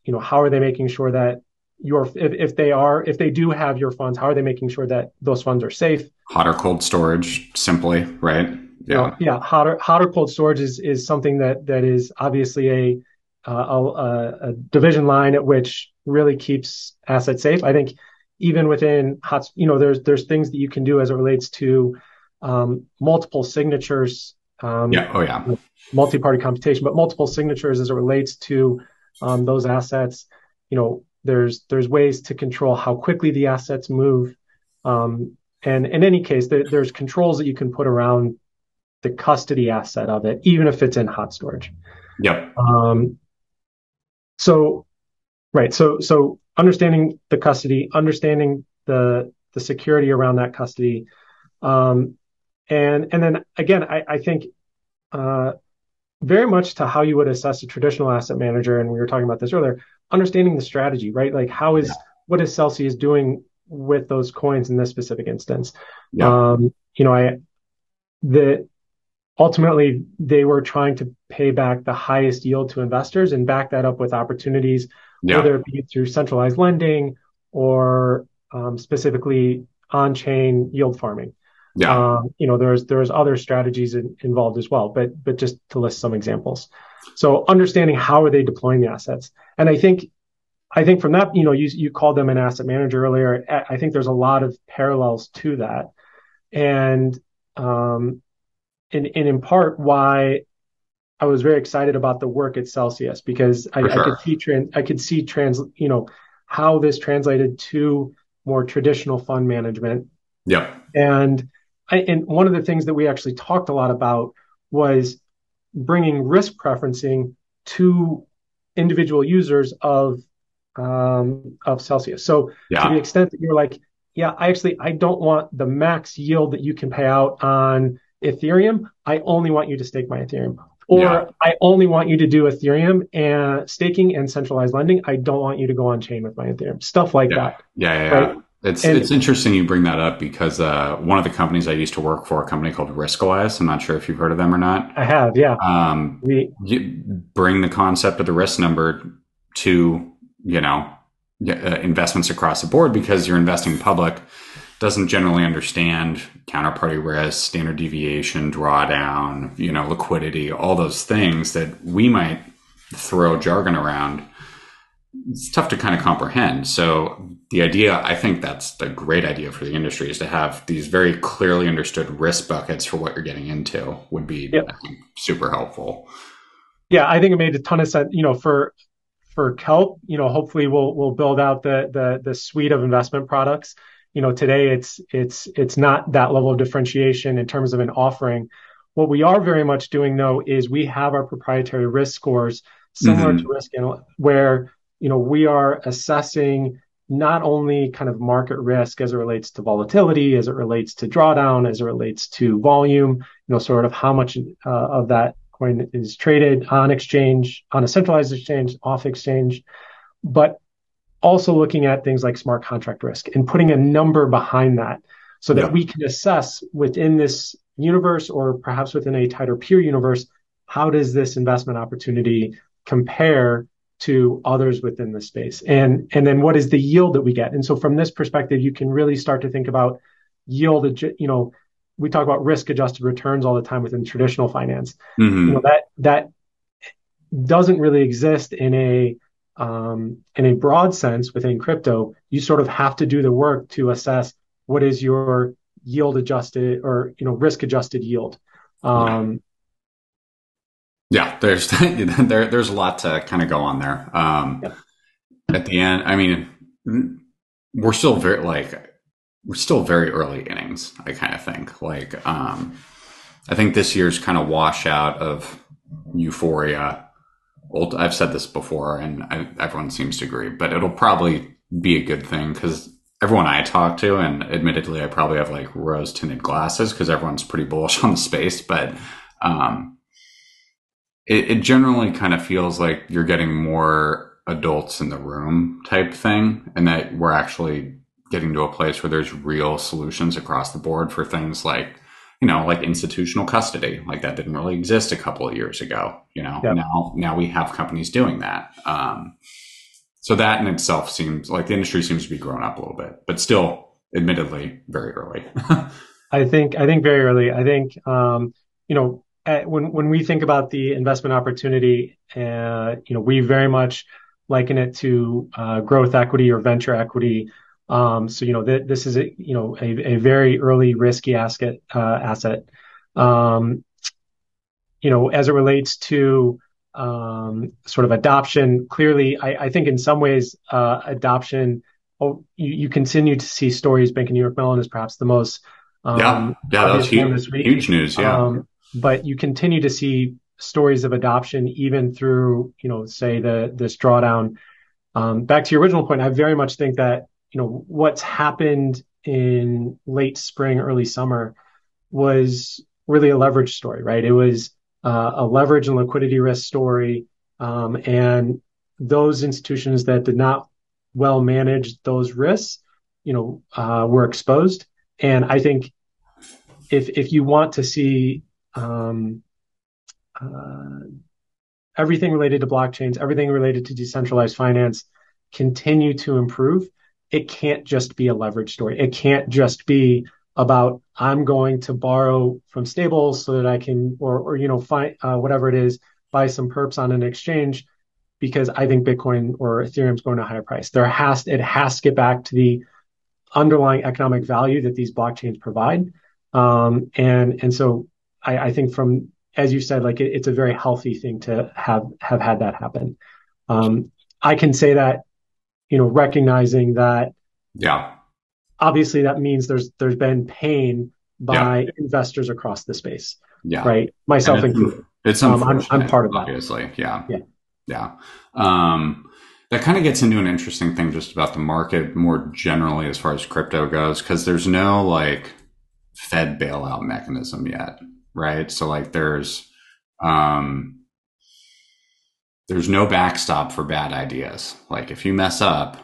you know how are they making sure that your if, if they are if they do have your funds, how are they making sure that those funds are safe? Hot or cold storage, simply, right? Yeah. Know, yeah. Hot or hot or cold storage is is something that that is obviously a uh, a, a, division line at which really keeps assets safe. I think even within hot, you know, there's there's things that you can do as it relates to um, multiple signatures. Um, yeah. Oh yeah. Multi-party computation, but multiple signatures as it relates to um, those assets. You know, there's there's ways to control how quickly the assets move. Um, and in any case, there, there's controls that you can put around the custody asset of it, even if it's in hot storage. Yeah. Um, so, right. So, so understanding the custody, understanding the the security around that custody, um, and and then again, I, I think uh, very much to how you would assess a traditional asset manager, and we were talking about this earlier. Understanding the strategy, right? Like how is yeah. what is Celsius doing with those coins in this specific instance? Yeah. Um, you know, I the ultimately they were trying to pay back the highest yield to investors and back that up with opportunities, yeah. whether it be through centralized lending or um, specifically on-chain yield farming. Yeah. Um, you know, there's there's other strategies in, involved as well, but but just to list some examples. So understanding how are they deploying the assets, and I think I think from that, you know, you you called them an asset manager earlier. I think there's a lot of parallels to that, and um, and, and in part why I was very excited about the work at Celsius because I, sure. I could see trans, I could see trans, you know, how this translated to more traditional fund management. Yeah. And I, and one of the things that we actually talked a lot about was bringing risk preferencing to individual users of um, of Celsius. So yeah. to the extent that you're like, yeah, I actually I don't want the max yield that you can pay out on Ethereum, I only want you to stake my Ethereum. Or yeah. I only want you to do Ethereum and staking and centralized lending. I don't want you to go on chain with my Ethereum. Stuff like yeah. that. Yeah, yeah, right? yeah. It's and, it's interesting you bring that up because uh, one of the companies I used to work for, a company called Riskalyze. I'm not sure if you've heard of them or not. I have, yeah. Um, we bring the concept of the risk number to you know uh, investments across the board because you're investing public doesn't generally understand counterparty risk, standard deviation, drawdown, you know, liquidity, all those things that we might throw jargon around. It's tough to kind of comprehend. So the idea, I think that's a great idea for the industry is to have these very clearly understood risk buckets for what you're getting into would be yep. think, super helpful. Yeah, I think it made a ton of sense. You know, for for Khelp, you know, hopefully we'll we'll build out the the the suite of investment products. You know, today it's it's it's not that level of differentiation in terms of an offering. What we are very much doing though is we have our proprietary risk scores similar mm-hmm. to risk where you know we are assessing not only kind of market risk as it relates to volatility, as it relates to drawdown, as it relates to volume, you know, sort of how much uh, of that coin is traded on exchange, on a centralized exchange, off exchange, but also looking at things like smart contract risk and putting a number behind that so that yeah. we can assess within this universe or perhaps within a tighter peer universe, how does this investment opportunity compare to others within the space? And, and then what is the yield that we get? And so from this perspective, you can really start to think about yield, you know, we talk about risk adjusted returns all the time within traditional finance. Mm-hmm. You know, that that doesn't really exist in a um, in a broad sense within crypto. You sort of have to do the work to assess what is your yield adjusted or you know risk adjusted yield. Um, yeah. there's there there's a lot to kind of go on there. Um, yeah. At the end, I mean, we're still very like we're still very early innings. I kind of think like um, I think this year's kind of washout of euphoria. I've said this before, and I, everyone seems to agree, but it'll probably be a good thing because everyone I talk to, and admittedly, I probably have like rose tinted glasses because everyone's pretty bullish on the space, but um, it, it generally kind of feels like you're getting more adults in the room type thing, and that we're actually getting to a place where there's real solutions across the board for things like you know like institutional custody like that didn't really exist a couple of years ago you know? Yep. now now we have companies doing that. Um, so that in itself seems like the industry seems to be growing up a little bit but still admittedly very early. I think i think very early. I think um, you know when when we think about the investment opportunity uh, you know we very much liken it to uh, growth equity or venture equity so you know th- this is a you know a, a very early risky asset uh, asset. Um, you know as it relates to um, sort of adoption, clearly I, I think in some ways uh, adoption. Oh, you, you, continue to see stories. Bank of New York Mellon is perhaps the most um, yeah yeah that was huge, huge news yeah. Um, but you continue to see stories of adoption even through you know say the this drawdown. Um, back to your original point, I very much think that you know what's happened in late spring, early summer was really a leverage story, right? It was uh, a leverage and liquidity risk story, um, and those institutions that did not well manage those risks, you know, uh, were exposed. And I think if if you want to see um, uh, everything related to blockchains, everything related to decentralized finance continue to improve, it can't just be a leverage story. It can't just be about I'm going to borrow from stables so that I can, or, or you know, find uh, whatever it is, buy some perps on an exchange because I think Bitcoin or Ethereum is going to a higher price. There has it has to get back to the underlying economic value that these blockchains provide, um, and and so I, I, think from as you said, like it, it's a very healthy thing to have have had that happen. Um, I can say that you know, recognizing that yeah, obviously that means there's there's been pain by yeah. investors across the space. Yeah. Right. Myself included. It's um, I'm, I'm, part of that. Obviously. Yeah. Yeah. Yeah. Um, that kind of gets into an interesting thing just about the market more generally as far as crypto goes, because there's no like Fed bailout mechanism yet. Right. So like there's, um, there's no backstop for bad ideas. Like if you mess up,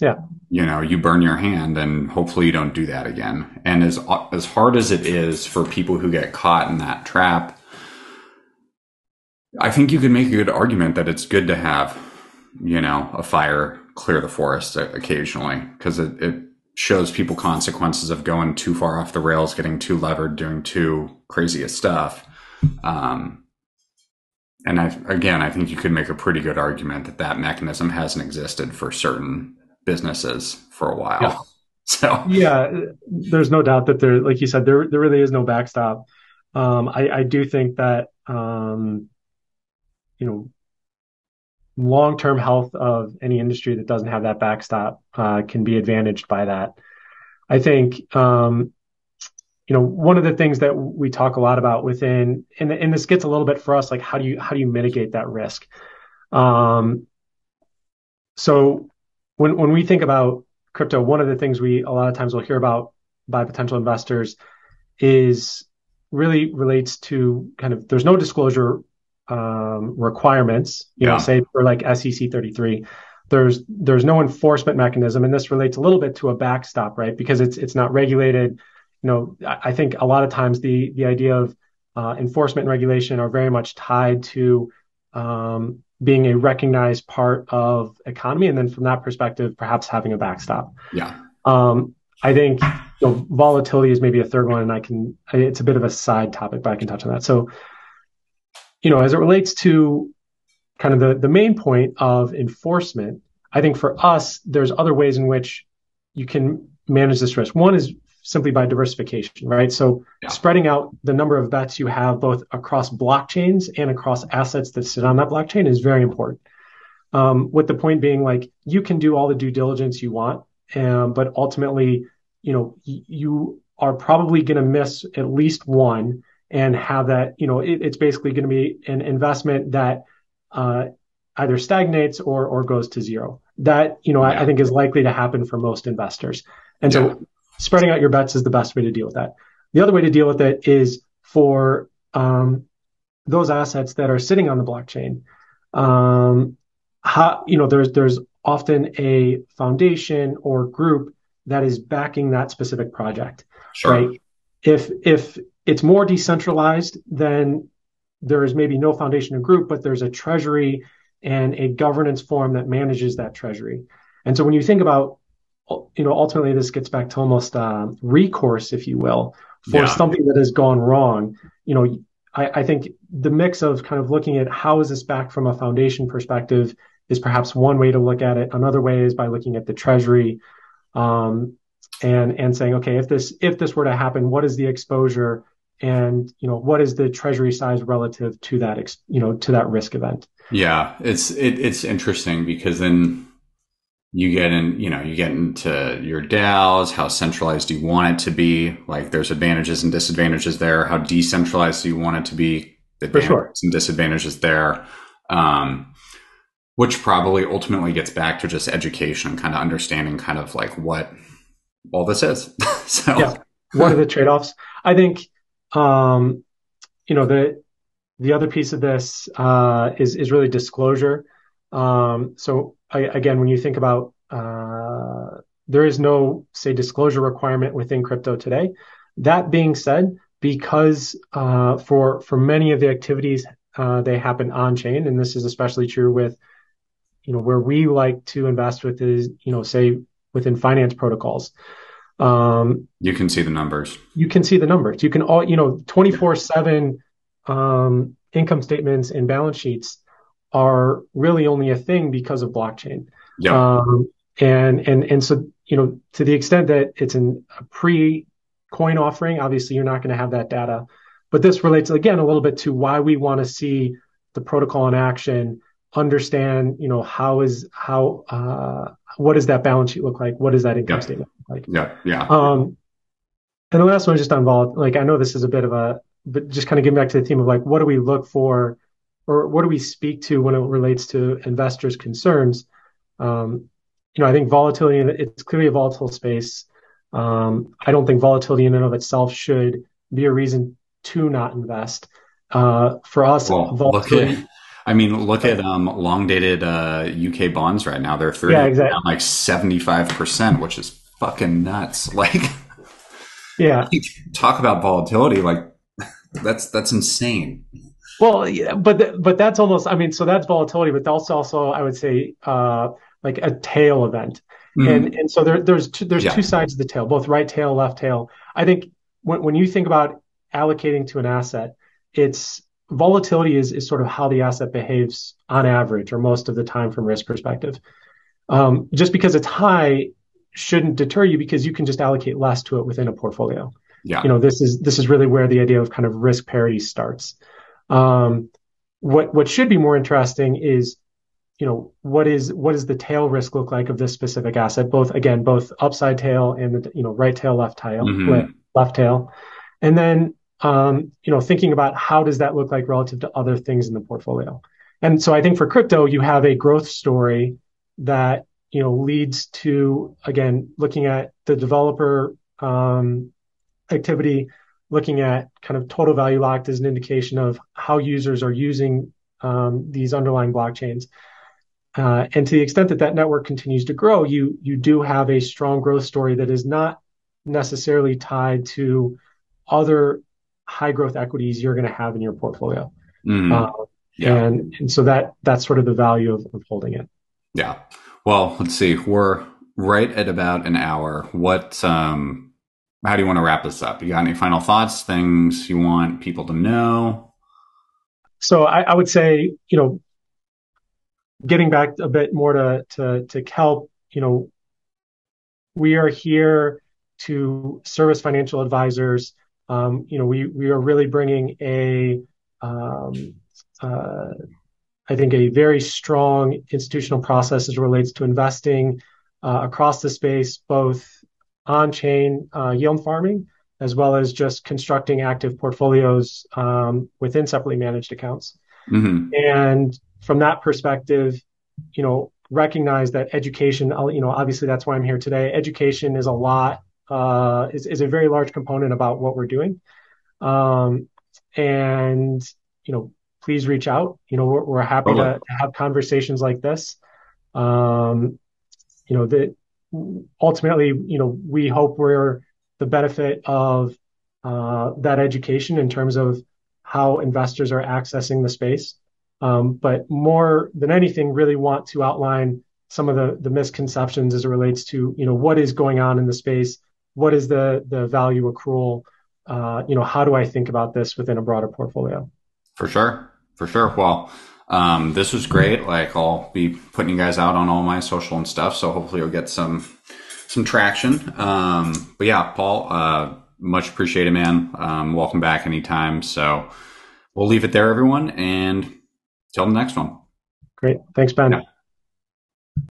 yeah, you know, you burn your hand and hopefully you don't do that again. And as as hard as it is for people who get caught in that trap, I think you could make a good argument that it's good to have, you know, a fire clear the forest occasionally because it, it shows people consequences of going too far off the rails, getting too levered, doing too craziest stuff. Um, and I, again, I think you could make a pretty good argument that that mechanism hasn't existed for certain businesses for a while. Yeah. So yeah, there's no doubt that there, like you said, there there really is no backstop. Um, I, I do think that um, you know, long-term health of any industry that doesn't have that backstop uh, can be advantaged by that. I think, um, you know, one of the things that we talk a lot about within, and, and this gets a little bit for us, like how do you how do you mitigate that risk? Um, so when when we think about crypto, one of the things we a lot of times will hear about by potential investors is really relates to kind of there's no disclosure um, requirements, you yeah. know, say for like SEC 33, there's there's no enforcement mechanism, and this relates a little bit to a backstop, right? Because it's it's not regulated. You know, I think a lot of times the the idea of uh, enforcement and regulation are very much tied to um, being a recognized part of economy, and then from that perspective, perhaps having a backstop. Yeah. Um, I think you know, volatility is maybe a third one, and I can. It's a bit of a side topic, but I can touch on that. So you know, as it relates to kind of the, the main point of enforcement, I think for us, there's other ways in which you can manage this risk. One is simply by diversification, right? So yeah. spreading out the number of bets you have both across blockchains and across assets that sit on that blockchain is very important. Um, with the point being like you can do all the due diligence you want, um, but ultimately, you know, y- you are probably going to miss at least one and have that, you know, it, it's basically going to be an investment that uh, either stagnates or or goes to zero. That you know, yeah. I, I, think is likely to happen for most investors. And yeah. so, spreading out your bets is the best way to deal with that. The other way to deal with it is for um, those assets that are sitting on the blockchain. Um, how you know, there's there's often a foundation or group that is backing that specific project, sure. right? If if it's more decentralized then there is maybe no foundation or group, but there's a treasury and a governance form that manages that treasury. And so when you think about, you know, ultimately this gets back to almost uh, recourse, if you will, for yeah. something that has gone wrong. You know, I, I, think the mix of kind of looking at how is this back from a foundation perspective is perhaps one way to look at it. Another way is by looking at the treasury. Um, and and saying, okay, if this if this were to happen, what is the exposure? and you know what is the treasury size relative to that ex- you know to that risk event yeah it's it, it's interesting because then you get in you know you get into your DAOs how centralized do you want it to be like there's advantages and disadvantages there. How decentralized do you want it to be advantages sure. and disadvantages there. Um, which probably ultimately gets back to just education kind of understanding kind of like what all this is. So yeah. What are the trade-offs? I think um, you know, the the other piece of this uh, is is really disclosure. Um, so I, again, when you think about uh, there is no say disclosure requirement within crypto today. That being said, because uh, for for many of the activities uh, they happen on chain, and this is especially true with you know where we like to invest with is you know say within finance protocols. Um, you can see the numbers. You can see the numbers. You can all, you know, 24 seven um, income statements and balance sheets are really only a thing because of blockchain. Yeah. Um, and, and, and so, you know, to the extent that it's an, a pre coin offering, obviously you're not going to have that data, but this relates again, a little bit to why we want to see the protocol in action understand, you know, how is how uh, what does that balance sheet look like? What does that income yeah. statement look like? Yeah, yeah. Um, and the last one is just on vol. Like I know this is a bit of a, but just kind of getting back to the theme of like, what do we look for, or what do we speak to when it relates to investors' concerns? Um, you know, I think volatility. It's clearly a volatile space. Um, I don't think volatility in and of itself should be a reason to not invest. Uh, for us, well, volatility. I mean, look at um, long dated uh, UK bonds right now. They're 30 yeah, exactly. like 75%, which is fucking nuts. Like, yeah. Talk about volatility. Like, that's that's insane. Well, yeah, but but that's almost. I mean, so that's volatility, but that's also I would say uh, like a tail event, mm. and and so there, there's two, there's yeah. two sides of the tail, both right tail, left tail. I think when when you think about allocating to an asset, it's volatility is, is sort of how the asset behaves on average or most of the time from risk perspective. Um, just because it's high shouldn't deter you because you can just allocate less to it within a portfolio. Yeah. You know, this is this is really where the idea of kind of risk parity starts. Um, what what should be more interesting is you know what is what does the tail risk look like of this specific asset? Both again both upside tail and the you know right tail left tail mm-hmm. left tail. And then um, you know thinking about how does that look like relative to other things in the portfolio. And so i think for crypto you have a growth story that you know leads to again looking at the developer um, activity looking at kind of total value locked as an indication of how users are using um, these underlying blockchains uh, and to the extent that that network continues to grow, you you do have a strong growth story that is not necessarily tied to other high growth equities you're going to have in your portfolio. Mm, uh, yeah. And and so that that's sort of the value of, of holding it. Yeah. Well, let's see. We're right at about an hour. What um how do you want to wrap this up? You got any final thoughts, things you want people to know? So I, I would say, you know, getting back a bit more to to to Khelp, you know, we are here to service financial advisors. Um, you know, we we are really bringing a, um, uh, I think, a very strong institutional process as relates to investing uh, across the space, both on-chain uh, yield farming as well as just constructing active portfolios um, within separately managed accounts. Mm-hmm. And from that perspective, you know, recognize that education, you know, obviously that's why I'm here today. Education is a lot, uh, is, is a very large component about what we're doing. Um, and, you know, please reach out. You know, we're, we're happy to, to, have conversations like this. Um, you know, that ultimately, you know, we hope we're the benefit of uh, that education in terms of how investors are accessing the space. Um, but more than anything, really want to outline some of the, the misconceptions as it relates to, you know, what is going on in the space? What is the, the value accrual? Uh, you know, how do I think about this within a broader portfolio? For sure. For sure. Well, um, this was great. Like I'll be putting you guys out on all my social and stuff. So hopefully you'll get some, some traction. Um, but yeah, Paul, uh, much appreciated, man. Um, welcome back anytime. So we'll leave it there, everyone. And Till the next one. Great. Thanks, Ben. Yeah.